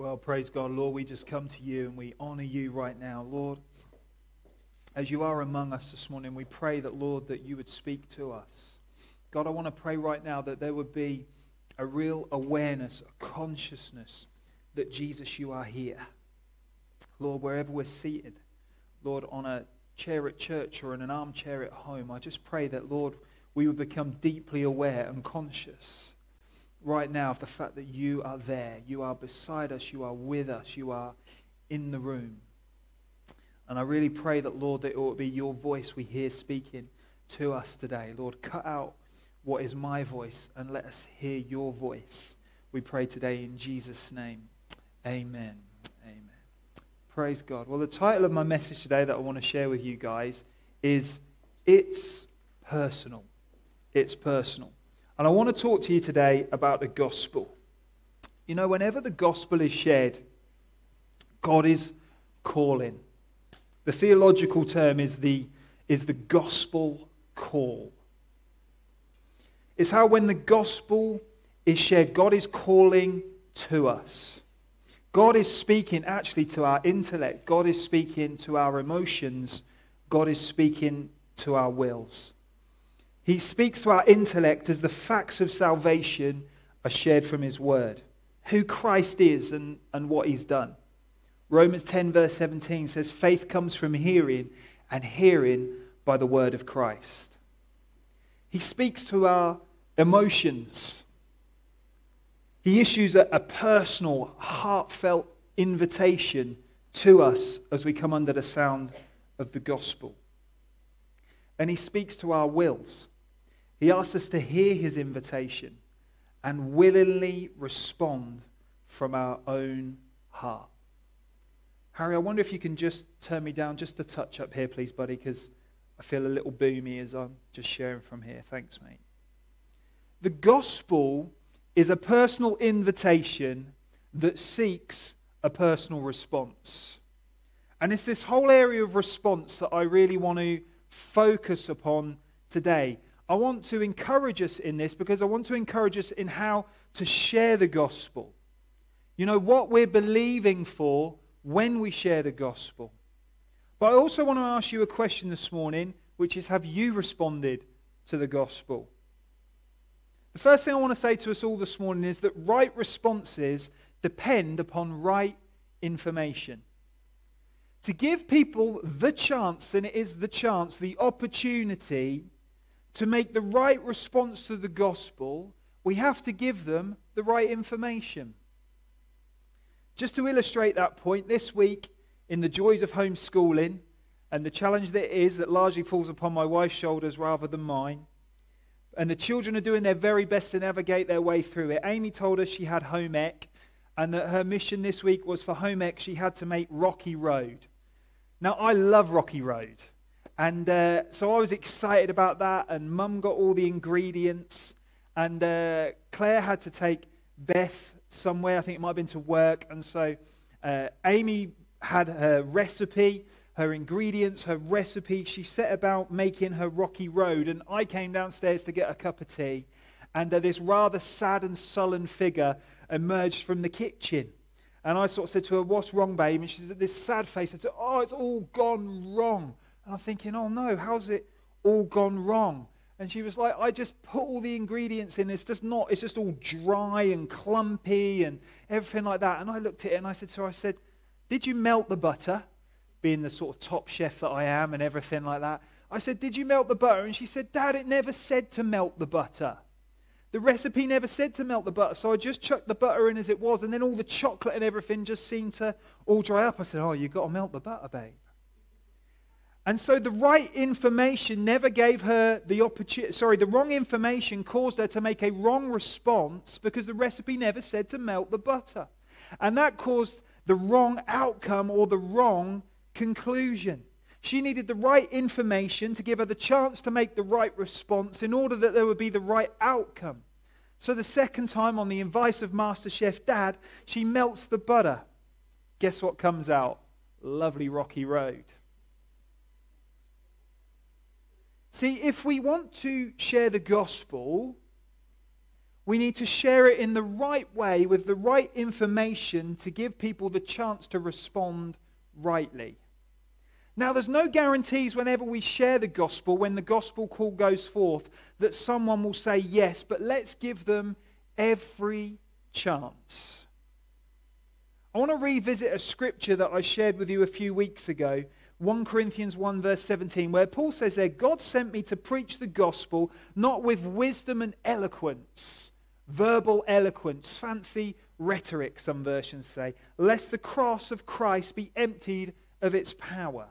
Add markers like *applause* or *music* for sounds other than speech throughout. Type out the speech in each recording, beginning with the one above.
Well, praise God, Lord. We just come to you and we honor you right now, Lord. As you are among us this morning, we pray that, Lord, that you would speak to us. God, I want to pray right now that there would be a real awareness, a consciousness that Jesus, you are here. Lord, wherever we're seated, Lord, on a chair at church or in an armchair at home, I just pray that, Lord, we would become deeply aware and conscious right now of the fact that you are there. You are beside us. You are with us. You are in the room. And I really pray that, Lord, that it will be your voice we hear speaking to us today. Lord, cut out what is my voice and let us hear your voice. We pray today in Jesus' name. Amen. Amen. Praise God. Well, the title of my message today that I want to share with you guys is It's Personal. It's Personal. And I want to talk to you today about the gospel. You know, whenever the gospel is shared, God is calling. The theological term is the, is the gospel call. It's how when the gospel is shared, God is calling to us. God is speaking actually to our intellect. God is speaking to our emotions. God is speaking to our wills. He speaks to our intellect as the facts of salvation are shared from his word, who Christ is and, and what he's done. Romans 10, verse 17 says, Faith comes from hearing, and hearing by the word of Christ. He speaks to our emotions. He issues a, a personal, heartfelt invitation to us as we come under the sound of the gospel. And he speaks to our wills. He asks us to hear his invitation and willingly respond from our own heart. Harry, I wonder if you can just turn me down just a touch up here, please, buddy, because I feel a little boomy as I'm just sharing from here. Thanks, mate. The gospel is a personal invitation that seeks a personal response. And it's this whole area of response that I really want to focus upon today. I want to encourage us in this because I want to encourage us in how to share the gospel. You know, what we're believing for when we share the gospel. But I also want to ask you a question this morning, which is Have you responded to the gospel? The first thing I want to say to us all this morning is that right responses depend upon right information. To give people the chance, and it is the chance, the opportunity to make the right response to the gospel, we have to give them the right information. Just to illustrate that point, this week in the joys of homeschooling and the challenge that is that largely falls upon my wife's shoulders rather than mine, and the children are doing their very best to navigate their way through it. Amy told us she had home ec, and that her mission this week was for home ec, she had to make Rocky Road. Now, I love Rocky Road. And uh, so I was excited about that, and mum got all the ingredients. And uh, Claire had to take Beth somewhere, I think it might have been to work. And so uh, Amy had her recipe, her ingredients, her recipe. She set about making her rocky road. And I came downstairs to get a cup of tea. And uh, this rather sad and sullen figure emerged from the kitchen. And I sort of said to her, What's wrong, babe? And she said, This sad face. I said, Oh, it's all gone wrong. And I'm thinking, oh no, how's it all gone wrong? And she was like, I just put all the ingredients in. It's just not, it's just all dry and clumpy and everything like that. And I looked at it and I said to her, I said, Did you melt the butter? Being the sort of top chef that I am and everything like that. I said, Did you melt the butter? And she said, Dad, it never said to melt the butter. The recipe never said to melt the butter. So I just chucked the butter in as it was. And then all the chocolate and everything just seemed to all dry up. I said, Oh, you've got to melt the butter, babe. And so the right information never gave her the opportunity, sorry, the wrong information caused her to make a wrong response because the recipe never said to melt the butter. And that caused the wrong outcome or the wrong conclusion. She needed the right information to give her the chance to make the right response in order that there would be the right outcome. So the second time, on the advice of Master Chef Dad, she melts the butter. Guess what comes out? Lovely rocky road. See, if we want to share the gospel, We need to share it in the right way with the right information to give people the chance to respond rightly. Now, there's no guarantees whenever we share the gospel, when the gospel call goes forth, that someone will say yes, but let's give them every chance. I want to revisit a scripture that I shared with you a few weeks ago 1 Corinthians 1, verse 17, where Paul says there, God sent me to preach the gospel not with wisdom and eloquence, verbal eloquence, fancy rhetoric, some versions say, lest the cross of Christ be emptied of its power.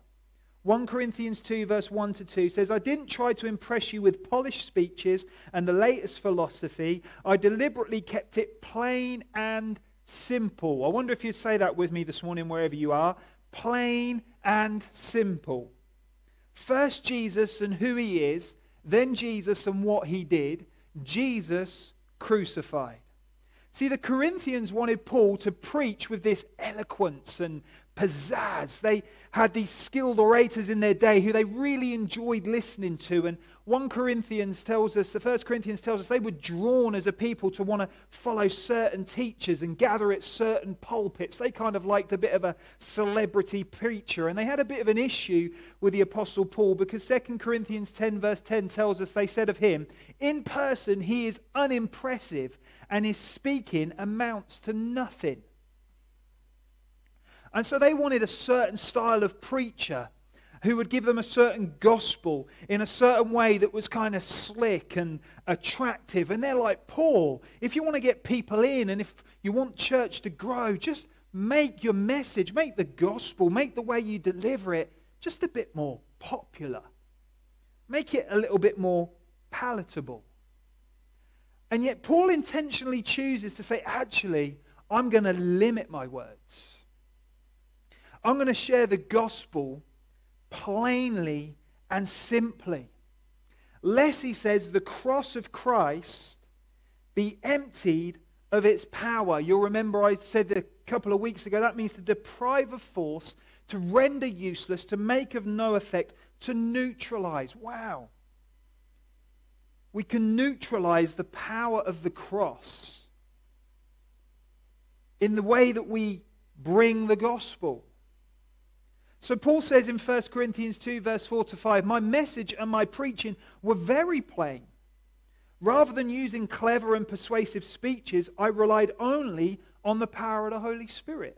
1 Corinthians 2, verse 1 to 2 says, I didn't try to impress you with polished speeches and the latest philosophy. I deliberately kept it plain and simple. I wonder if you'd say that with me this morning, wherever you are plain and simple. First, Jesus and who he is, then, Jesus and what he did. Jesus crucified. See, the Corinthians wanted Paul to preach with this eloquence and pizzazz. They had these skilled orators in their day who they really enjoyed listening to. And 1 Corinthians tells us, the first Corinthians tells us they were drawn as a people to want to follow certain teachers and gather at certain pulpits. They kind of liked a bit of a celebrity preacher. And they had a bit of an issue with the Apostle Paul because 2 Corinthians 10, verse 10 tells us they said of him, in person he is unimpressive and his speaking amounts to nothing. And so they wanted a certain style of preacher who would give them a certain gospel in a certain way that was kind of slick and attractive. And they're like, Paul, if you want to get people in and if you want church to grow, just make your message, make the gospel, make the way you deliver it just a bit more popular. Make it a little bit more palatable. And yet, Paul intentionally chooses to say, actually, I'm going to limit my words. I'm going to share the gospel plainly and simply. Lest, he says, the cross of Christ be emptied of its power. You'll remember I said a couple of weeks ago that means to deprive of force, to render useless, to make of no effect, to neutralize. Wow. We can neutralize the power of the cross in the way that we bring the gospel. So Paul says in 1 Corinthians 2, verse 4 to 5, My message and my preaching were very plain. Rather than using clever and persuasive speeches, I relied only on the power of the Holy Spirit.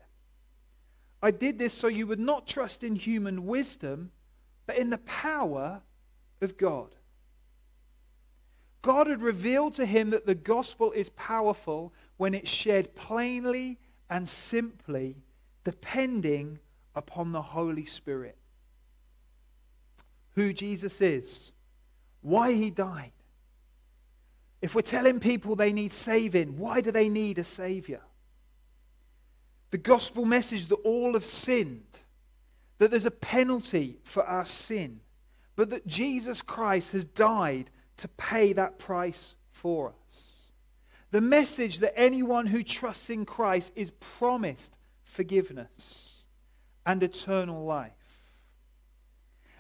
I did this so you would not trust in human wisdom, but in the power of God. God had revealed to him that the gospel is powerful when it's shared plainly and simply, depending upon the Holy Spirit. Who Jesus is, why he died. If we're telling people they need saving, why do they need a Savior? The gospel message that all have sinned, that there's a penalty for our sin, but that Jesus Christ has died to pay that price for us. The message that anyone who trusts in Christ is promised forgiveness and eternal life.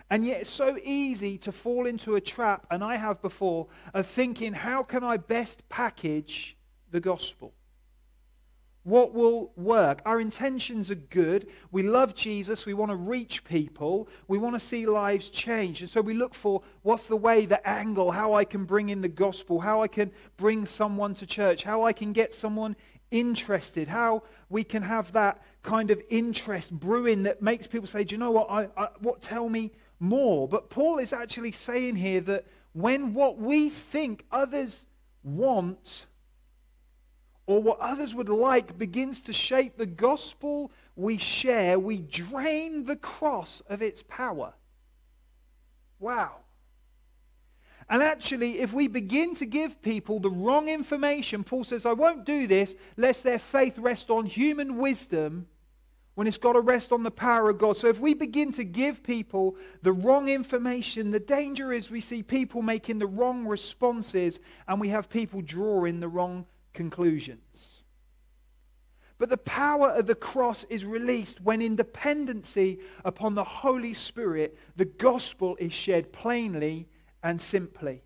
And yet, it's so easy to fall into a trap, and I have before, of thinking, how can I best package the gospel? What will work? Our intentions are good. We love Jesus. We want to reach people. We want to see lives change. And so we look for what's the way, the angle, how I can bring in the gospel, how I can bring someone to church, how I can get someone interested, how we can have that kind of interest brewing that makes people say, Do you know what? I, I, what tell me more? But Paul is actually saying here that when what we think others want or what others would like begins to shape the gospel we share, we drain the cross of its power. Wow. And actually, if we begin to give people the wrong information, Paul says, I won't do this lest their faith rest on human wisdom when it's got to rest on the power of God. So if we begin to give people the wrong information, the danger is we see people making the wrong responses and we have people drawing the wrong conclusions. But the power of the cross is released when, in dependency upon the Holy Spirit, the gospel is shared plainly and simply.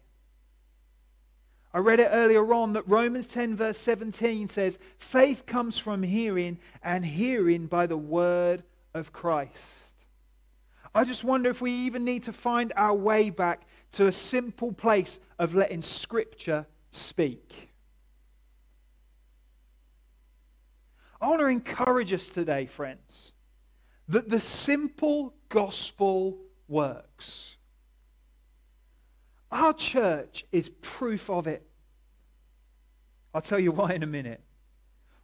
I read it earlier on that Romans 10, verse 17 says, Faith comes from hearing, and hearing by the word of Christ. I just wonder if we even need to find our way back to a simple place of letting Scripture speak. I want to encourage us today, friends, that the simple gospel works. Our church is proof of it. I'll tell you why in a minute.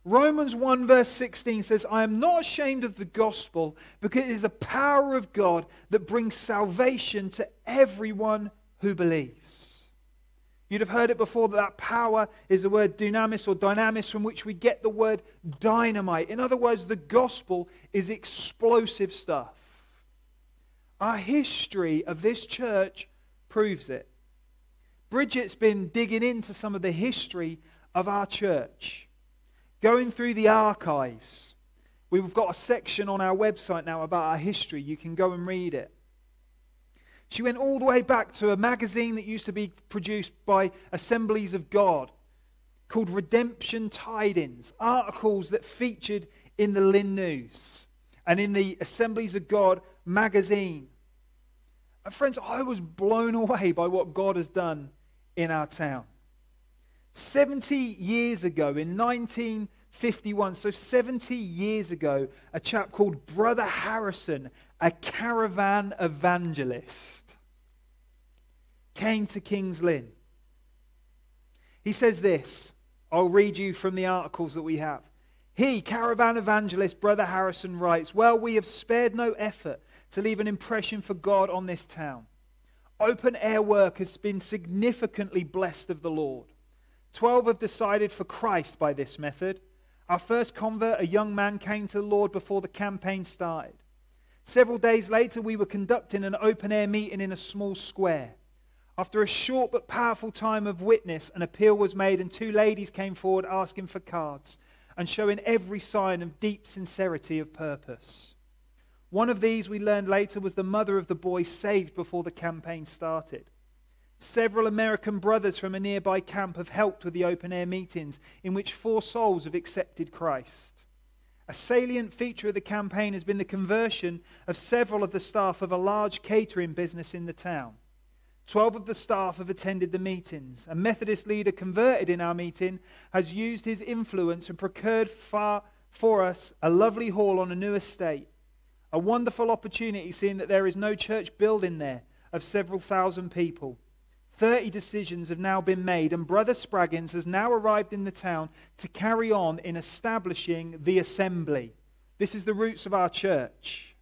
Romans 1, verse 16 says, I am not ashamed of the gospel because it is the power of God that brings salvation to everyone who believes. You'd have heard it before that that power is the word dunamis or dynamis from which we get the word dynamite. In other words, the gospel is explosive stuff. Our history of this church proves it. Bridget's been digging into some of the history of our church, going through the archives. We've got a section on our website now about our history. You can go and read it. She went all the way back to a magazine that used to be produced by Assemblies of God called Redemption Tidings, articles that featured in the Lynn News and in the Assemblies of God magazine. Friends, I was blown away by what God has done in our town. 70 years ago, in 1951, so 70 years ago, a chap called Brother Harrison, a caravan evangelist, came to King's Lynn. He says this. I'll read you from the articles that we have. He, caravan evangelist, Brother Harrison, writes Well, we have spared no effort to leave an impression for God on this town. Open air work has been significantly blessed of the Lord. Twelve have decided for Christ by this method. Our first convert, a young man, came to the Lord before the campaign started. Several days later, we were conducting an open air meeting in a small square. After a short but powerful time of witness, an appeal was made, and two ladies came forward asking for cards and showing every sign of deep sincerity of purpose. One of these, we learned later, was the mother of the boy saved before the campaign started. Several American brothers from a nearby camp have helped with the open air meetings in which four souls have accepted Christ. A salient feature of the campaign has been the conversion of several of the staff of a large catering business in the town. Twelve of the staff have attended the meetings. A Methodist leader converted in our meeting has used his influence and procured for us a lovely hall on a new estate. A wonderful opportunity, seeing that there is no church building there of several thousand people. Thirty decisions have now been made, and Brother Spraggins has now arrived in the town to carry on in establishing the assembly. This is the roots of our church.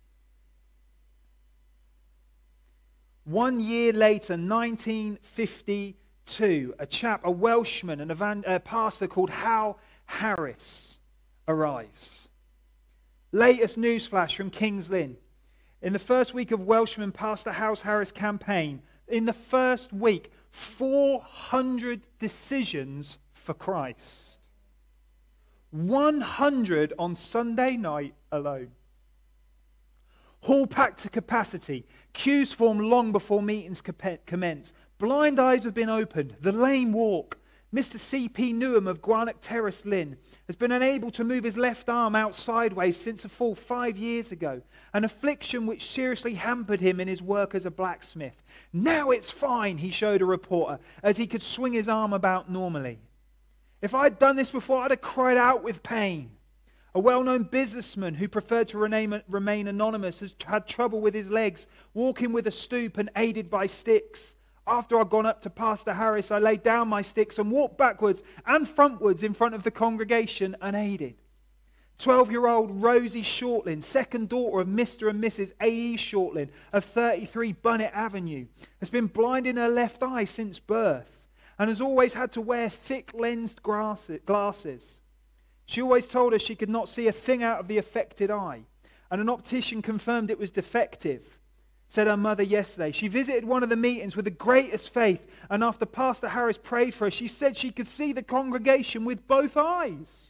One year later, 1952, a chap, a Welshman, an evan- a pastor called Hal Harris arrives. Latest newsflash from Kings Lynn. In the first week of Welshman Pastor House Harris campaign, in the first week, 400 decisions for Christ. 100 on Sunday night alone. Hall packed to capacity. Queues form long before meetings commence. Blind eyes have been opened. The lame walk. Mr. C.P. Newham of Guanock Terrace, Lynn, has been unable to move his left arm out sideways since a fall five years ago, an affliction which seriously hampered him in his work as a blacksmith. Now it's fine, he showed a reporter, as he could swing his arm about normally. If I'd done this before, I'd have cried out with pain. A well known businessman who preferred to remain, remain anonymous has had trouble with his legs, walking with a stoop and aided by sticks. After I'd gone up to Pastor Harris, I laid down my sticks and walked backwards and frontwards in front of the congregation unaided. 12 year old Rosie Shortland, second daughter of Mr. and Mrs. A.E. Shortland of 33 Bunnet Avenue, has been blind in her left eye since birth and has always had to wear thick lensed glasses. She always told us she could not see a thing out of the affected eye, and an optician confirmed it was defective said her mother yesterday. She visited one of the meetings with the greatest faith, and after Pastor Harris prayed for her, she said she could see the congregation with both eyes.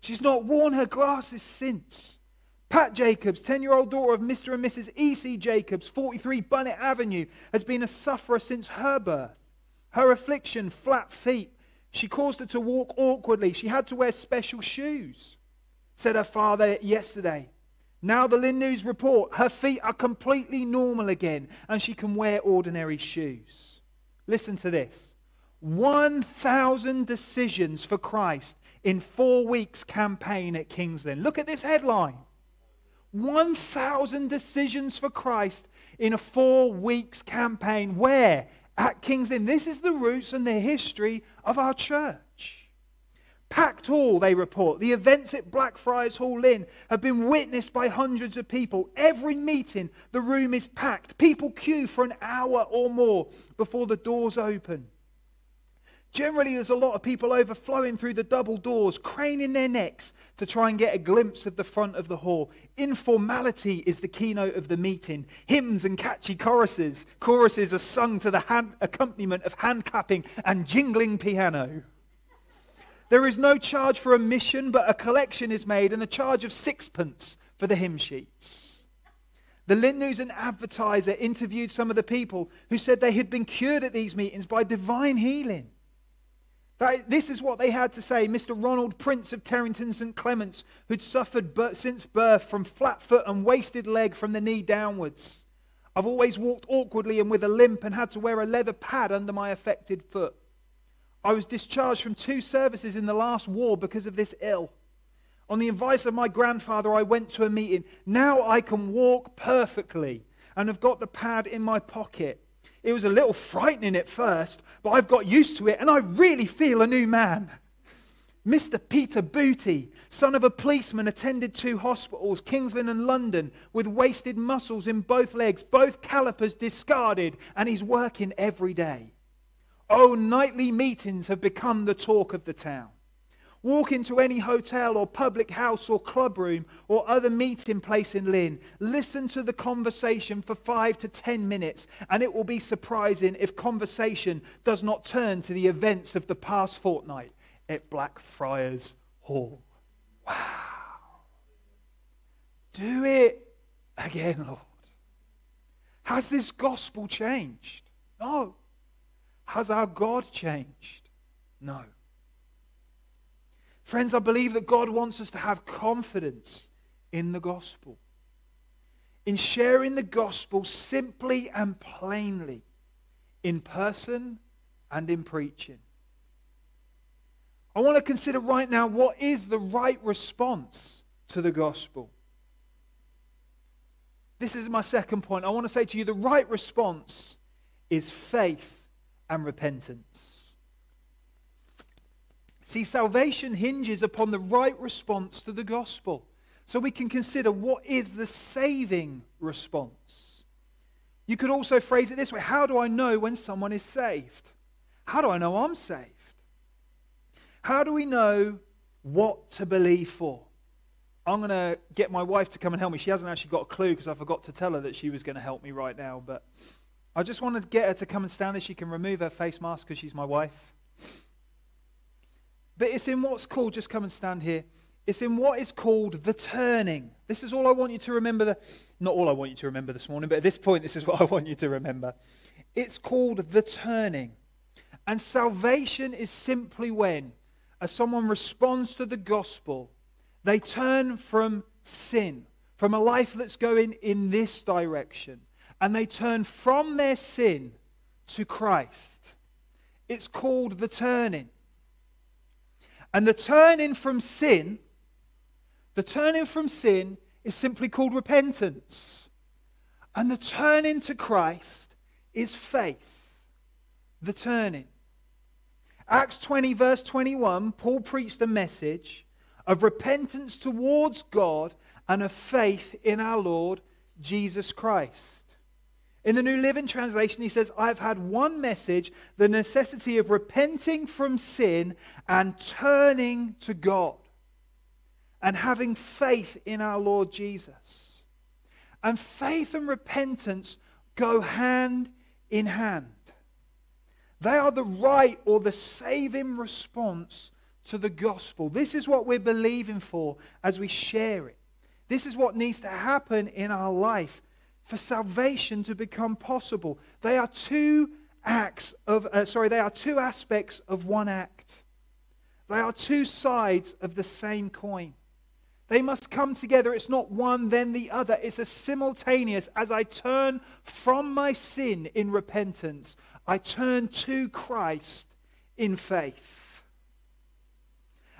She's not worn her glasses since. Pat Jacobs, 10 year old daughter of Mr. and Mrs. E.C. Jacobs, 43 Bunnet Avenue, has been a sufferer since her birth. Her affliction, flat feet. She caused her to walk awkwardly. She had to wear special shoes, said her father yesterday. Now the Lynn News report her feet are completely normal again and she can wear ordinary shoes. Listen to this 1,000 decisions for Christ in four weeks campaign at Kings Lynn. Look at this headline 1,000 decisions for Christ in a four weeks campaign. Where? At Kings Lynn. This is the roots and the history of our church. Packed hall, they report. The events at Blackfriars Hall Inn have been witnessed by hundreds of people. Every meeting, the room is packed. People queue for an hour or more before the doors open. Generally, there's a lot of people overflowing through the double doors, craning their necks to try and get a glimpse of the front of the hall. Informality is the keynote of the meeting. Hymns and catchy choruses. Choruses are sung to the hand, accompaniment of hand clapping and jingling piano. There is no charge for a mission, but a collection is made and a charge of sixpence for the hymn sheets. The Lynn News and Advertiser interviewed some of the people who said they had been cured at these meetings by divine healing. That, this is what they had to say. Mr. Ronald Prince of Terrington St. Clements, who'd suffered since birth from flat foot and wasted leg from the knee downwards. I've always walked awkwardly and with a limp and had to wear a leather pad under my affected foot. I was discharged from two services in the last war because of this ill. On the advice of my grandfather, I went to a meeting. Now I can walk perfectly and have got the pad in my pocket. It was a little frightening at first, but I've got used to it and I really feel a new man. Mr. Peter Booty, son of a policeman, attended two hospitals, King's Lynn and London, with wasted muscles in both legs, both calipers discarded, and he's working every day. Oh, nightly meetings have become the talk of the town. Walk into any hotel or public house or club room or other meeting place in Lynn. Listen to the conversation for five to ten minutes, and it will be surprising if conversation does not turn to the events of the past fortnight at Blackfriars Hall. Wow. Do it again, Lord. Has this gospel changed? No. Has our God changed? No. Friends, I believe that God wants us to have confidence in the gospel, in sharing the gospel simply and plainly, in person and in preaching. I want to consider right now what is the right response to the gospel. This is my second point. I want to say to you the right response is faith and repentance. See, salvation hinges upon the right response to the gospel. So we can consider what is the saving response. You could also phrase it this way How do I know when someone is saved? How do I know I'm saved? How do we know what to believe for? I'm going to get my wife to come and help me. She hasn't actually got a clue because I forgot to tell her that she was going to help me right now. But I just want to get her to come and stand there. She can remove her face mask because she's my wife. But it's in what's called, just come and stand here. It's in what is called the turning. This is all I want you to remember. The, not all I want you to remember this morning, but at this point, this is what *laughs* I want you to remember. It's called the turning. And salvation is simply when, as someone responds to the gospel, they turn from sin, from a life that's going in this direction, and they turn from their sin to Christ. It's called the turning. And the turning from sin, the turning from sin is simply called repentance. And the turning to Christ is faith. The turning. Acts 20, verse 21, Paul preached a message of repentance towards God and of faith in our Lord Jesus Christ. In the New Living Translation, he says, I've had one message the necessity of repenting from sin and turning to God and having faith in our Lord Jesus. And faith and repentance go hand in hand. They are the right or the saving response to the gospel. This is what we're believing for as we share it. This is what needs to happen in our life for salvation to become possible. They are two acts of, uh, sorry, they are two aspects of one act. They are two sides of the same coin. They must come together. It's not one, then the other. It's a simultaneous. As I turn from my sin in repentance, I turn to Christ in faith.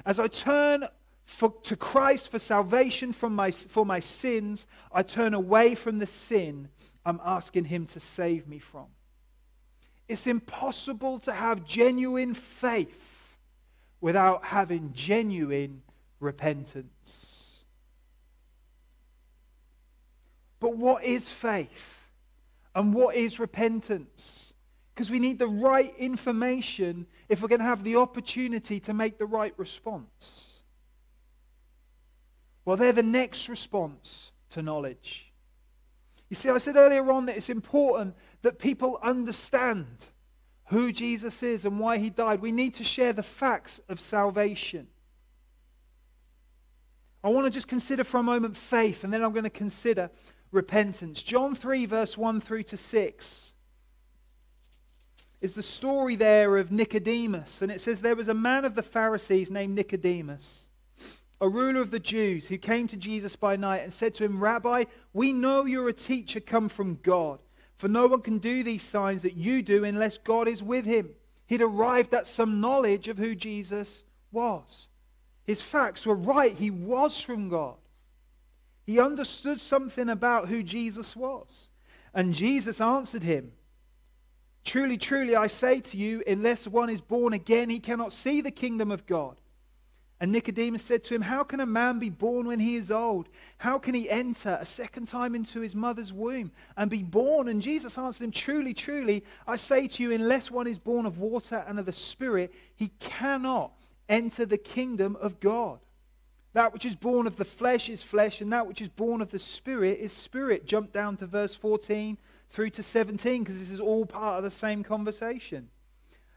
As I turn for, to Christ for salvation from my, for my sins, I turn away from the sin I'm asking Him to save me from. It's impossible to have genuine faith without having genuine repentance. But what is faith? And what is repentance? Because we need the right information if we're going to have the opportunity to make the right response. Well, they're the next response to knowledge. You see, I said earlier on that it's important that people understand who Jesus is and why he died. We need to share the facts of salvation. I want to just consider for a moment faith, and then I'm going to consider repentance. John 3, verse 1 through to 6 is the story there of Nicodemus. And it says, There was a man of the Pharisees named Nicodemus a ruler of the Jews, who came to Jesus by night and said to him, Rabbi, we know you're a teacher come from God, for no one can do these signs that you do unless God is with him. He'd arrived at some knowledge of who Jesus was. His facts were right. He was from God. He understood something about who Jesus was. And Jesus answered him, Truly, truly, I say to you, unless one is born again, he cannot see the kingdom of God. And Nicodemus said to him, How can a man be born when he is old? How can he enter a second time into his mother's womb and be born? And Jesus answered him, Truly, truly, I say to you, unless one is born of water and of the Spirit, he cannot enter the kingdom of God. That which is born of the flesh is flesh, and that which is born of the Spirit is spirit. Jump down to verse 14 through to 17, because this is all part of the same conversation.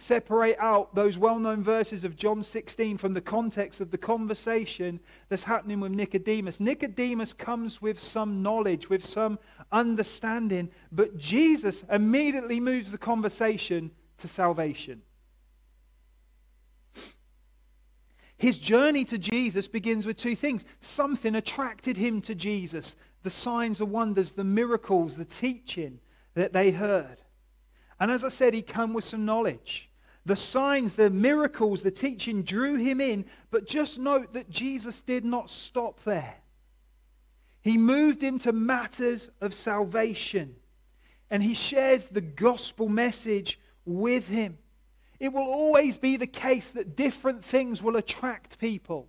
separate out those well known verses of John 16 from the context of the conversation that's happening with Nicodemus. Nicodemus comes with some knowledge, with some understanding, but Jesus immediately moves the conversation to salvation. His journey to Jesus begins with two things. Something attracted him to Jesus the signs, the wonders, the miracles, the teaching that they heard. And as I said, he came with some knowledge. The signs, the miracles, the teaching drew him in, but just note that Jesus did not stop there. He moved into matters of salvation and he shares the gospel message with him. It will always be the case that different things will attract people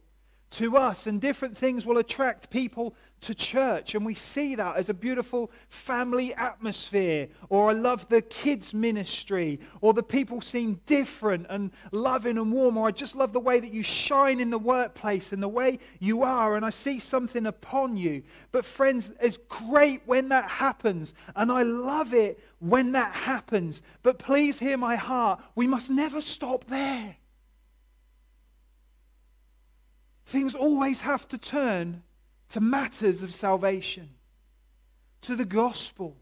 to us, and different things will attract people to church. And we see that as a beautiful family atmosphere. Or I love the kids' ministry. Or the people seem different and loving and warm. Or I just love the way that you shine in the workplace and the way you are. And I see something upon you. But, friends, it's great when that happens. And I love it when that happens. But please hear my heart. We must never stop there. Things always have to turn to matters of salvation, to the gospel.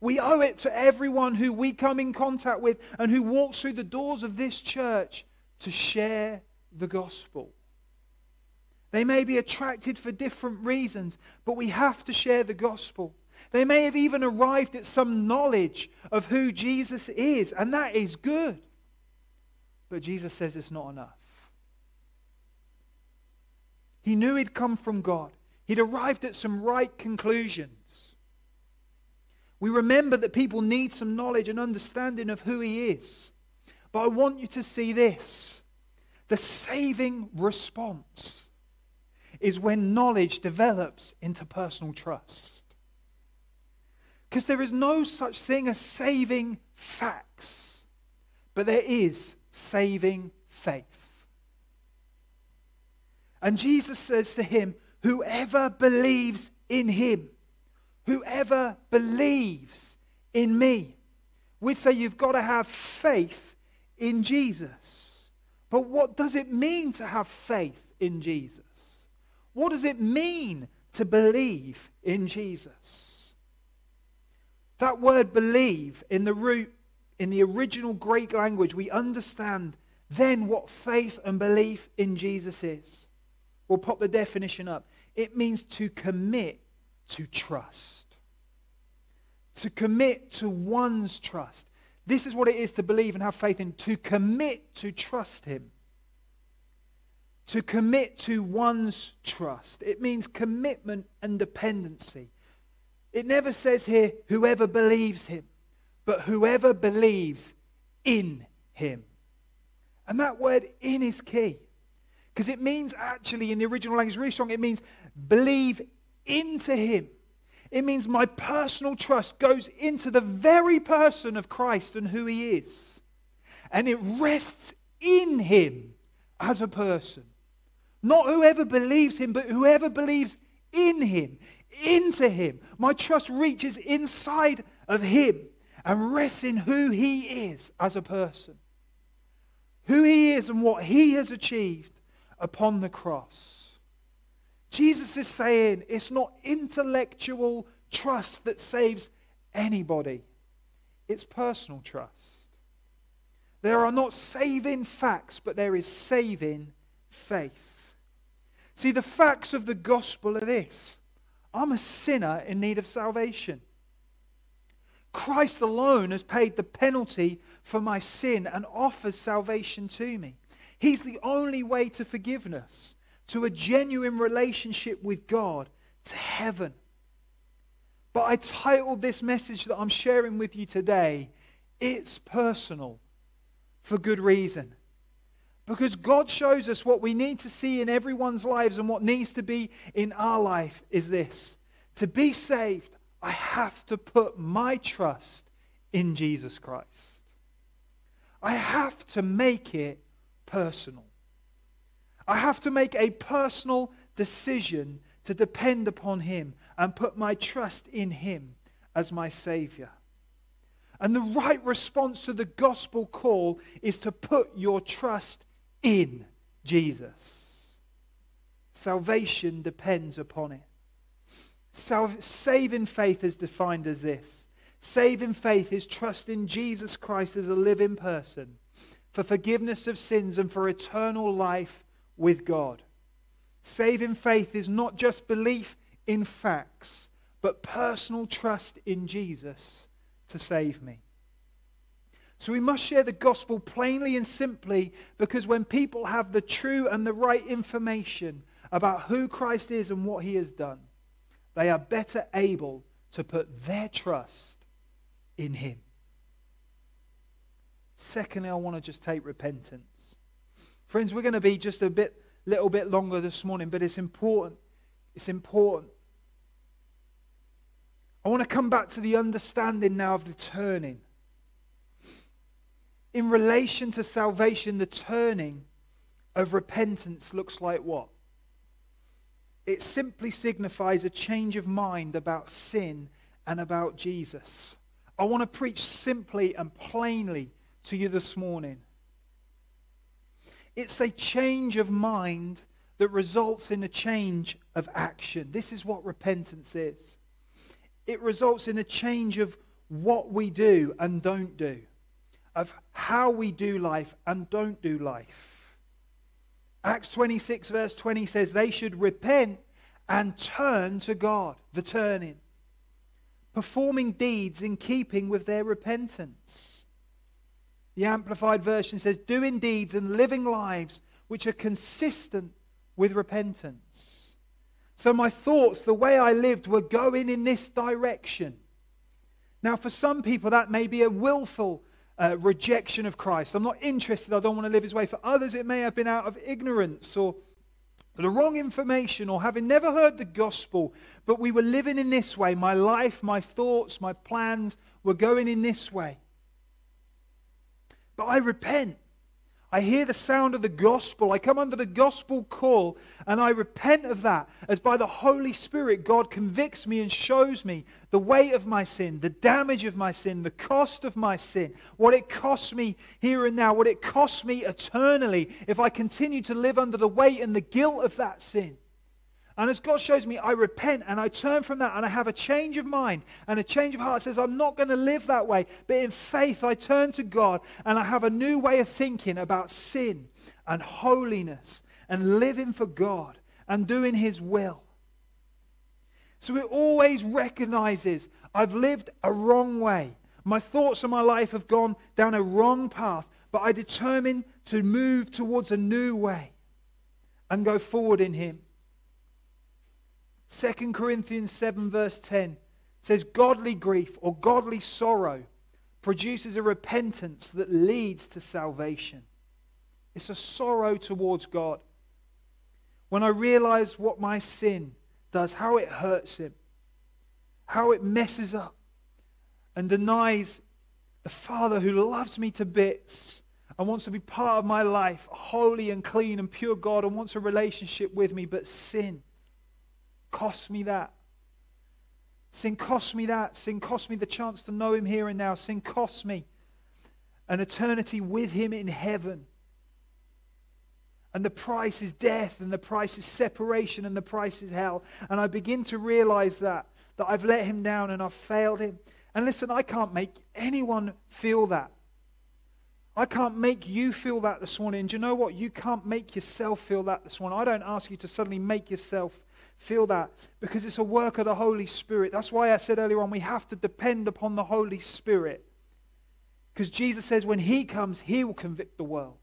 We owe it to everyone who we come in contact with and who walks through the doors of this church to share the gospel. They may be attracted for different reasons, but we have to share the gospel. They may have even arrived at some knowledge of who Jesus is, and that is good. But Jesus says it's not enough. He knew he'd come from God. He'd arrived at some right conclusions. We remember that people need some knowledge and understanding of who He is. But I want you to see this the saving response is when knowledge develops into personal trust. Because there is no such thing as saving facts. but there is saving faith. And Jesus says to him, Whoever believes in him, whoever believes in me. We'd say you've got to have faith in Jesus. But what does it mean to have faith in Jesus? What does it mean to believe in Jesus? That word believe in the root, in the original Greek language, we understand then what faith and belief in Jesus is. We'll pop the definition up. It means to commit to trust. To commit to one's trust. This is what it is to believe and have faith in, to commit to trust Him. To commit to one's trust. It means commitment and dependency. It never says here, whoever believes Him, but whoever believes in Him. And that word in is key. Because it means actually, in the original language, really strong, it means believe into Him. It means my personal trust goes into the very person of Christ and who He is. And it rests in Him as a person. Not whoever believes Him, but whoever believes in Him, into Him. My trust reaches inside of Him and rests in who He is as a person. Who He is and what He has achieved upon the cross. Jesus is saying it's not intellectual trust that saves anybody, it's personal trust. There are not saving facts, but there is saving faith. See, the facts of the gospel are this I'm a sinner in need of salvation. Christ alone has paid the penalty for my sin and offers salvation to me. He's the only way to forgiveness, to a genuine relationship with God, to heaven. But I titled this message that I'm sharing with you today, It's Personal, for good reason. Because God shows us what we need to see in everyone's lives and what needs to be in our life is this. To be saved, I have to put my trust in Jesus Christ. I have to make it personal. I have to make a personal decision to depend upon Him and put my trust in Him as my Savior. And the right response to the gospel call is to put your trust in Jesus. Salvation depends upon it. Sal- saving faith is defined as this saving faith is trust in Jesus Christ as a living person for forgiveness of sins and for eternal life with God. Saving faith is not just belief in facts, but personal trust in Jesus to save me. So we must share the gospel plainly and simply because when people have the true and the right information about who Christ is and what he has done, they are better able to put their trust in him. Secondly, I want to just take repentance. Friends, we're going to be just a bit, little bit longer this morning, but it's important. It's important. I want to come back to the understanding now of the turning. In relation to salvation, the turning of repentance looks like what? It simply signifies a change of mind about sin and about Jesus. I want to preach simply and plainly to you this morning. It's a change of mind that results in a change of action. This is what repentance is. It results in a change of what we do and don't do, of how we do life and don't do life. Acts 26, verse 20 says they should repent and turn to God, the turning, performing deeds in keeping with their repentance. The Amplified Version says, doing deeds and living lives which are consistent with repentance. So my thoughts, the way I lived, were going in this direction. Now, for some people, that may be a willful uh, rejection of Christ. I'm not interested. I don't want to live his way. For others, it may have been out of ignorance or the wrong information or having never heard the gospel, but we were living in this way. My life, my thoughts, my plans were going in this way. But I repent. I hear the sound of the gospel. I come under the gospel call and I repent of that as by the Holy Spirit God convicts me and shows me the weight of my sin, the damage of my sin, the cost of my sin, what it costs me here and now, what it costs me eternally if I continue to live under the weight and the guilt of that sin. And as God shows me, I repent and I turn from that and I have a change of mind and a change of heart. Says, I'm not going to live that way. But in faith, I turn to God and I have a new way of thinking about sin and holiness and living for God and doing His will. So it always recognizes I've lived a wrong way. My thoughts and my life have gone down a wrong path, but I determine to move towards a new way and go forward in Him. 2 Corinthians 7, verse 10 says, Godly grief or godly sorrow produces a repentance that leads to salvation. It's a sorrow towards God. When I realize what my sin does, how it hurts Him, how it messes up and denies the Father who loves me to bits and wants to be part of my life, holy and clean and pure God, and wants a relationship with me, but sin cost me that. Sin cost me that. Sin cost me the chance to know Him here and now. Sin cost me an eternity with Him in heaven. And the price is death, and the price is separation, and the price is hell. And I begin to realize that, that I've let Him down and I've failed Him. And listen, I can't make anyone feel that. I can't make you feel that this morning. Do you know what? You can't make yourself feel that this morning. I don't ask you to suddenly make yourself feel that because it's a work of the Holy Spirit. That's why I said earlier on we have to depend upon the Holy Spirit. Because Jesus says when He comes, He will convict the world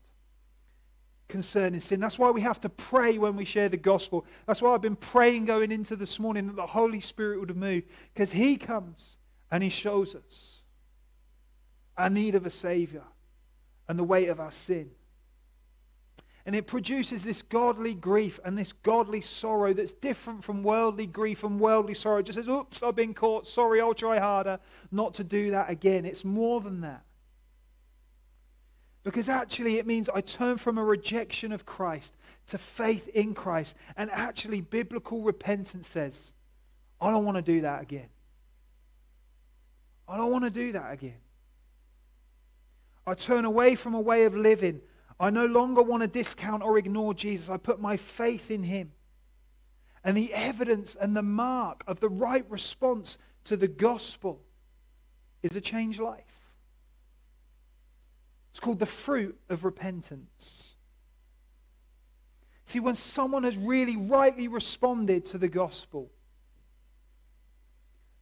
concerning sin. That's why we have to pray when we share the gospel. That's why I've been praying going into this morning that the Holy Spirit would move. Because He comes and He shows us our need of a Savior and the weight of our sin. And it produces this godly grief and this godly sorrow that's different from worldly grief and worldly sorrow. It just says, oops, I've been caught. Sorry, I'll try harder not to do that again. It's more than that. Because actually, it means I turn from a rejection of Christ to faith in Christ. And actually, biblical repentance says, I don't want to do that again. I don't want to do that again. I turn away from a way of living I no longer want to discount or ignore Jesus. I put my faith in him. And the evidence and the mark of the right response to the gospel is a changed life. It's called the fruit of repentance. See, when someone has really rightly responded to the gospel,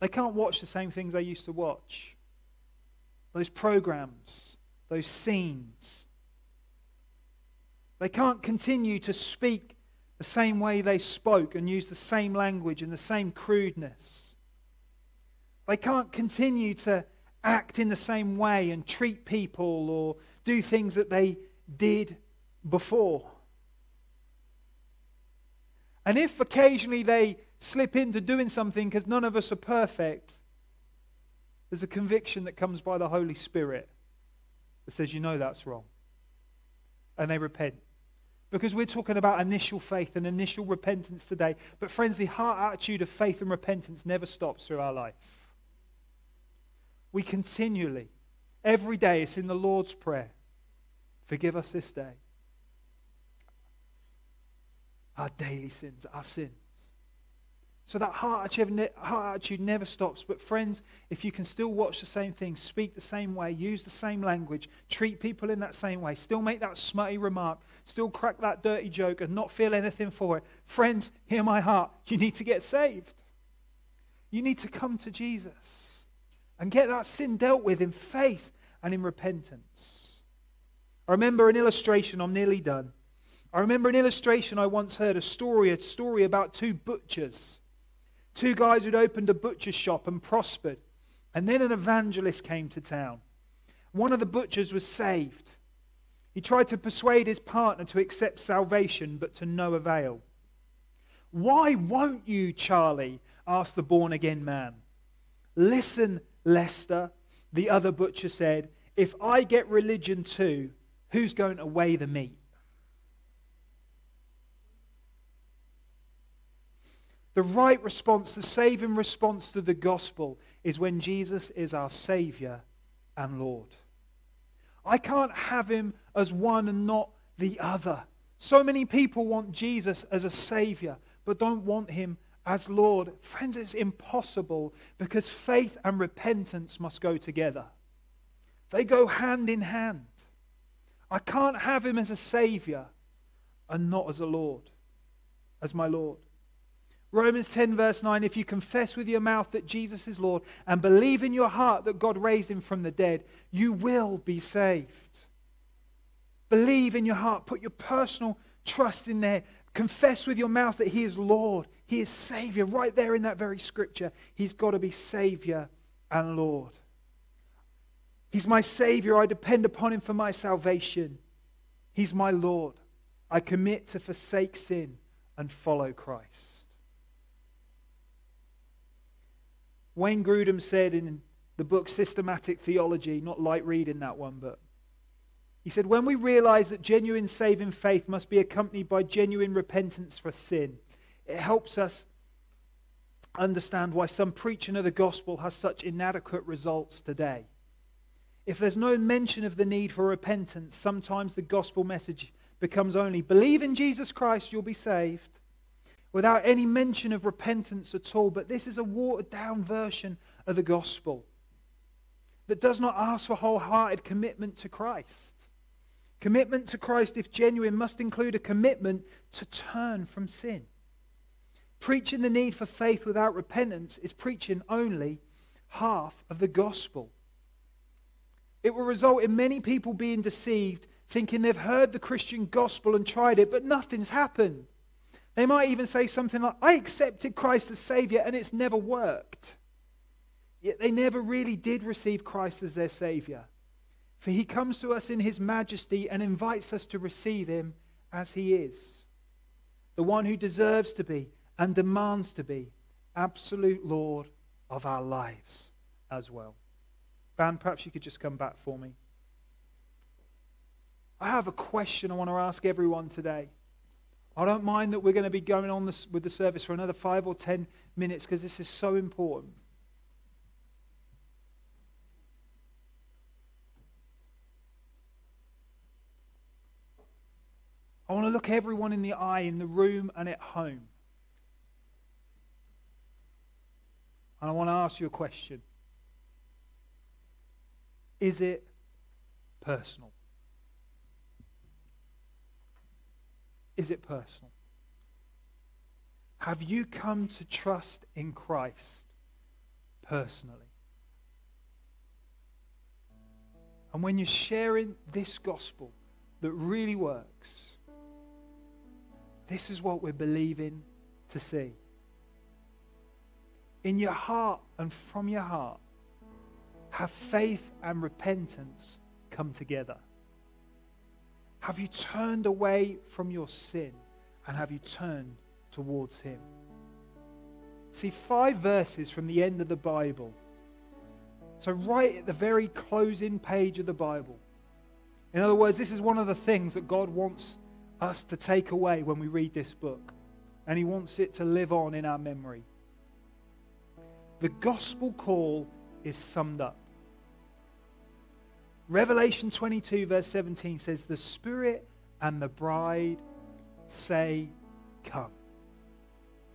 they can't watch the same things they used to watch. Those programs, those scenes, they can't continue to speak the same way they spoke and use the same language and the same crudeness. They can't continue to act in the same way and treat people or do things that they did before. And if occasionally they slip into doing something because none of us are perfect, there's a conviction that comes by the Holy Spirit that says, you know that's wrong. And they repent. Because we're talking about initial faith and initial repentance today. But, friends, the heart attitude of faith and repentance never stops through our life. We continually, every day, it's in the Lord's Prayer forgive us this day our daily sins, our sins. So that heart attitude, never stops. But friends, if you can still watch the same thing, speak the same way, use the same language, treat people in that same way, still make that smutty remark, still crack that dirty joke and not feel anything for it, friends, hear my heart. You need to get saved. You need to come to Jesus and get that sin dealt with in faith and in repentance. I remember an illustration, I'm nearly done. I remember an illustration I once heard, a story, a story about two butchers. Two guys who'd opened a butcher's shop and prospered. And then an evangelist came to town. One of the butchers was saved. He tried to persuade his partner to accept salvation, but to no avail. Why won't you, Charlie? asked the born again man. Listen, Lester, the other butcher said. if I get religion too, who's going to weigh the meat? The right response, the saving response to the gospel, is when Jesus is our Savior and Lord. I can't have him as one and not the other. So many people want Jesus as a Savior, but don't want him as Lord. Friends, it's impossible because faith and repentance must go together. They go hand in hand. I can't have him as a Savior and not as a Lord, as my Lord. Romans 10, verse 9 If you confess with your mouth that Jesus is Lord and believe in your heart that God raised him from the dead, you will be saved. Believe in your heart, put your personal trust in there. Confess with your mouth that he is Lord, he is Savior. Right there in that very scripture, he's got to be Savior and Lord. He's my Savior. I depend upon him for my salvation. He's my Lord. I commit to forsake sin and follow Christ. Wayne Grudem said in the book Systematic Theology, not light reading that one, but he said, When we realize that genuine saving faith must be accompanied by genuine repentance for sin, it helps us understand why some preaching of the gospel has such inadequate results today. If there's no mention of the need for repentance, sometimes the gospel message becomes only believe in Jesus Christ, you'll be saved without any mention of repentance at all. But this is a watered down version of the gospel that does not ask for wholehearted commitment to Christ. Commitment to Christ, if genuine, must include a commitment to turn from sin. Preaching the need for faith without repentance is preaching only half of the gospel. It will result in many people being deceived, thinking they've heard the Christian gospel and tried it, but nothing's happened. They might even say something like, I accepted Christ as Savior and it's never worked. Yet they never really did receive Christ as their Savior. For he comes to us in his majesty and invites us to receive him as he is. The one who deserves to be and demands to be absolute Lord of our lives as well. Band, perhaps you could just come back for me. I have a question I want to ask everyone today. I don't mind that we're going to be going on this, with the service for another five or ten minutes because this is so important. I want to look everyone in the eye in the room and at home. And I want to ask you a question Is it personal? Is it personal? Have you come to trust in Christ personally? And when you're sharing this gospel that really works, this is what we're believing to see. In your heart and from your heart, have faith and repentance come together. Have you turned away from your sin and have you turned towards Him? See, five verses from the end of the Bible. So, right at the very closing page of the Bible. In other words, this is one of the things that God wants us to take away when we read this book. And He wants it to live on in our memory. The gospel call is summed up. Revelation 22, verse 17 says, The Spirit and the bride say, Come.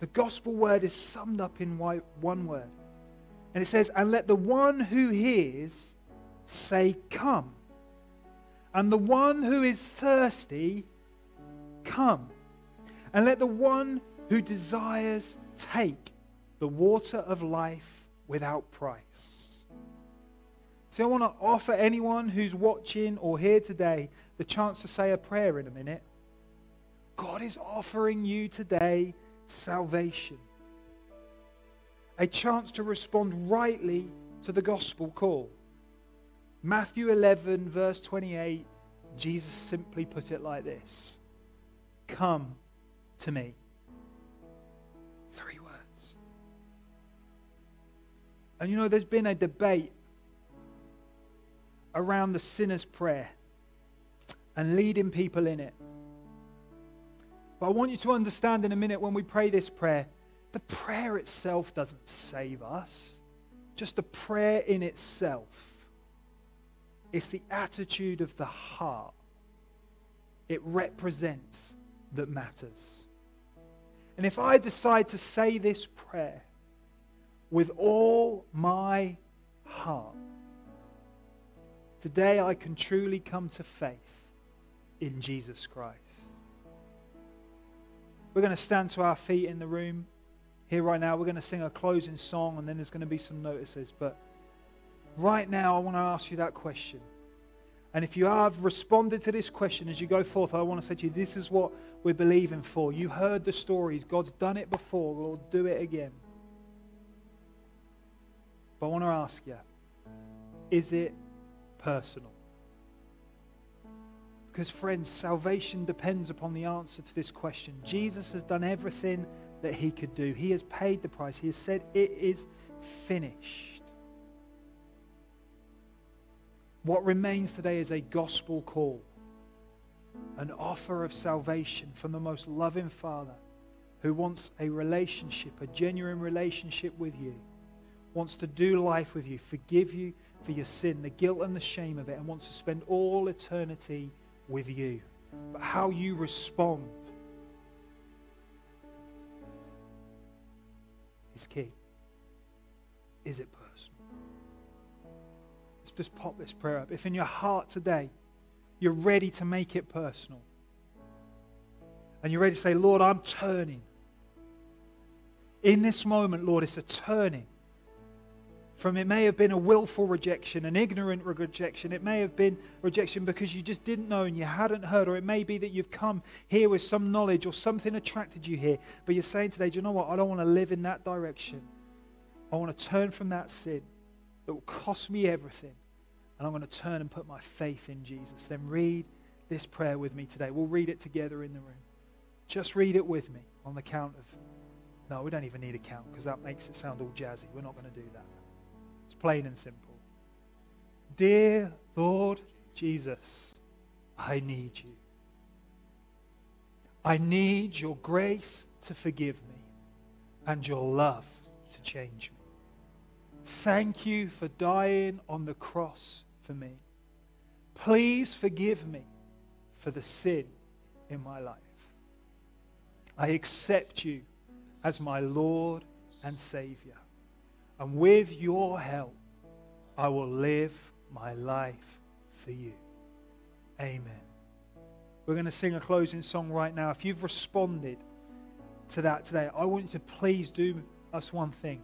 The gospel word is summed up in one word. And it says, And let the one who hears say, Come. And the one who is thirsty, come. And let the one who desires take the water of life without price. So I want to offer anyone who's watching or here today the chance to say a prayer in a minute. God is offering you today salvation, a chance to respond rightly to the gospel call. Matthew 11, verse 28, Jesus simply put it like this Come to me. Three words. And you know, there's been a debate around the sinner's prayer and leading people in it. But I want you to understand in a minute when we pray this prayer, the prayer itself doesn't save us, just the prayer in itself. It's the attitude of the heart it represents that matters. And if I decide to say this prayer with all my heart, today I can truly come to faith in Jesus Christ. We're going to stand to our feet in the room here right now. We're going to sing a closing song and then there's going to be some notices. But right now, I want to ask you that question. And if you have responded to this question as you go forth, I want to say to you, this is what we're believing for. You heard the stories. God's done it before. Lord, do it again. But I want to ask you, is it personal? Because, friends, salvation depends upon the answer to this question. Jesus has done everything that he could do, he has paid the price. He has said, It is finished. What remains today is a gospel call, an offer of salvation from the most loving Father who wants a relationship, a genuine relationship with you, wants to do life with you, forgive you for your sin, the guilt and the shame of it, and wants to spend all eternity with you. But how you respond is key. Is it personal? Let's just pop this prayer up. If in your heart today you're ready to make it personal, and you're ready to say, Lord, I'm turning. In this moment, Lord, it's a turning. From it may have been a willful rejection, an ignorant rejection. It may have been rejection because you just didn't know and you hadn't heard, or it may be that you've come here with some knowledge or something attracted you here. But you're saying today, do you know what? I don't want to live in that direction. I want to turn from that sin that will cost me everything and I'm going to turn and put my faith in Jesus. Then read this prayer with me today. We'll read it together in the room. Just read it with me on the count of. No, we don't even need a count because that makes it sound all jazzy. We're not going to do that. It's plain and simple. Dear Lord Jesus, I need you. I need your grace to forgive me and your love to change me. Thank you for dying on the cross for me. Please forgive me for the sin in my life. I accept you as my Lord and Savior. And with your help, I will live my life for you. Amen. We're going to sing a closing song right now. If you've responded to that today, I want you to please do us one thing.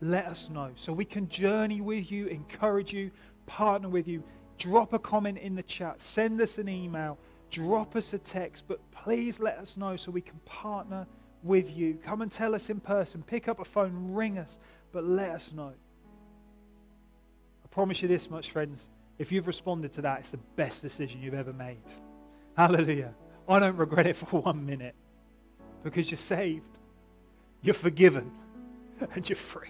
Let us know so we can journey with you, encourage you, partner with you, drop a comment in the chat, send us an email, drop us a text, but please let us know so we can partner with you. Come and tell us in person, pick up a phone, ring us, but let us know. I promise you this much, friends. If you've responded to that, it's the best decision you've ever made. Hallelujah. I don't regret it *laughs* for one minute because you're saved, you're forgiven, and you're free.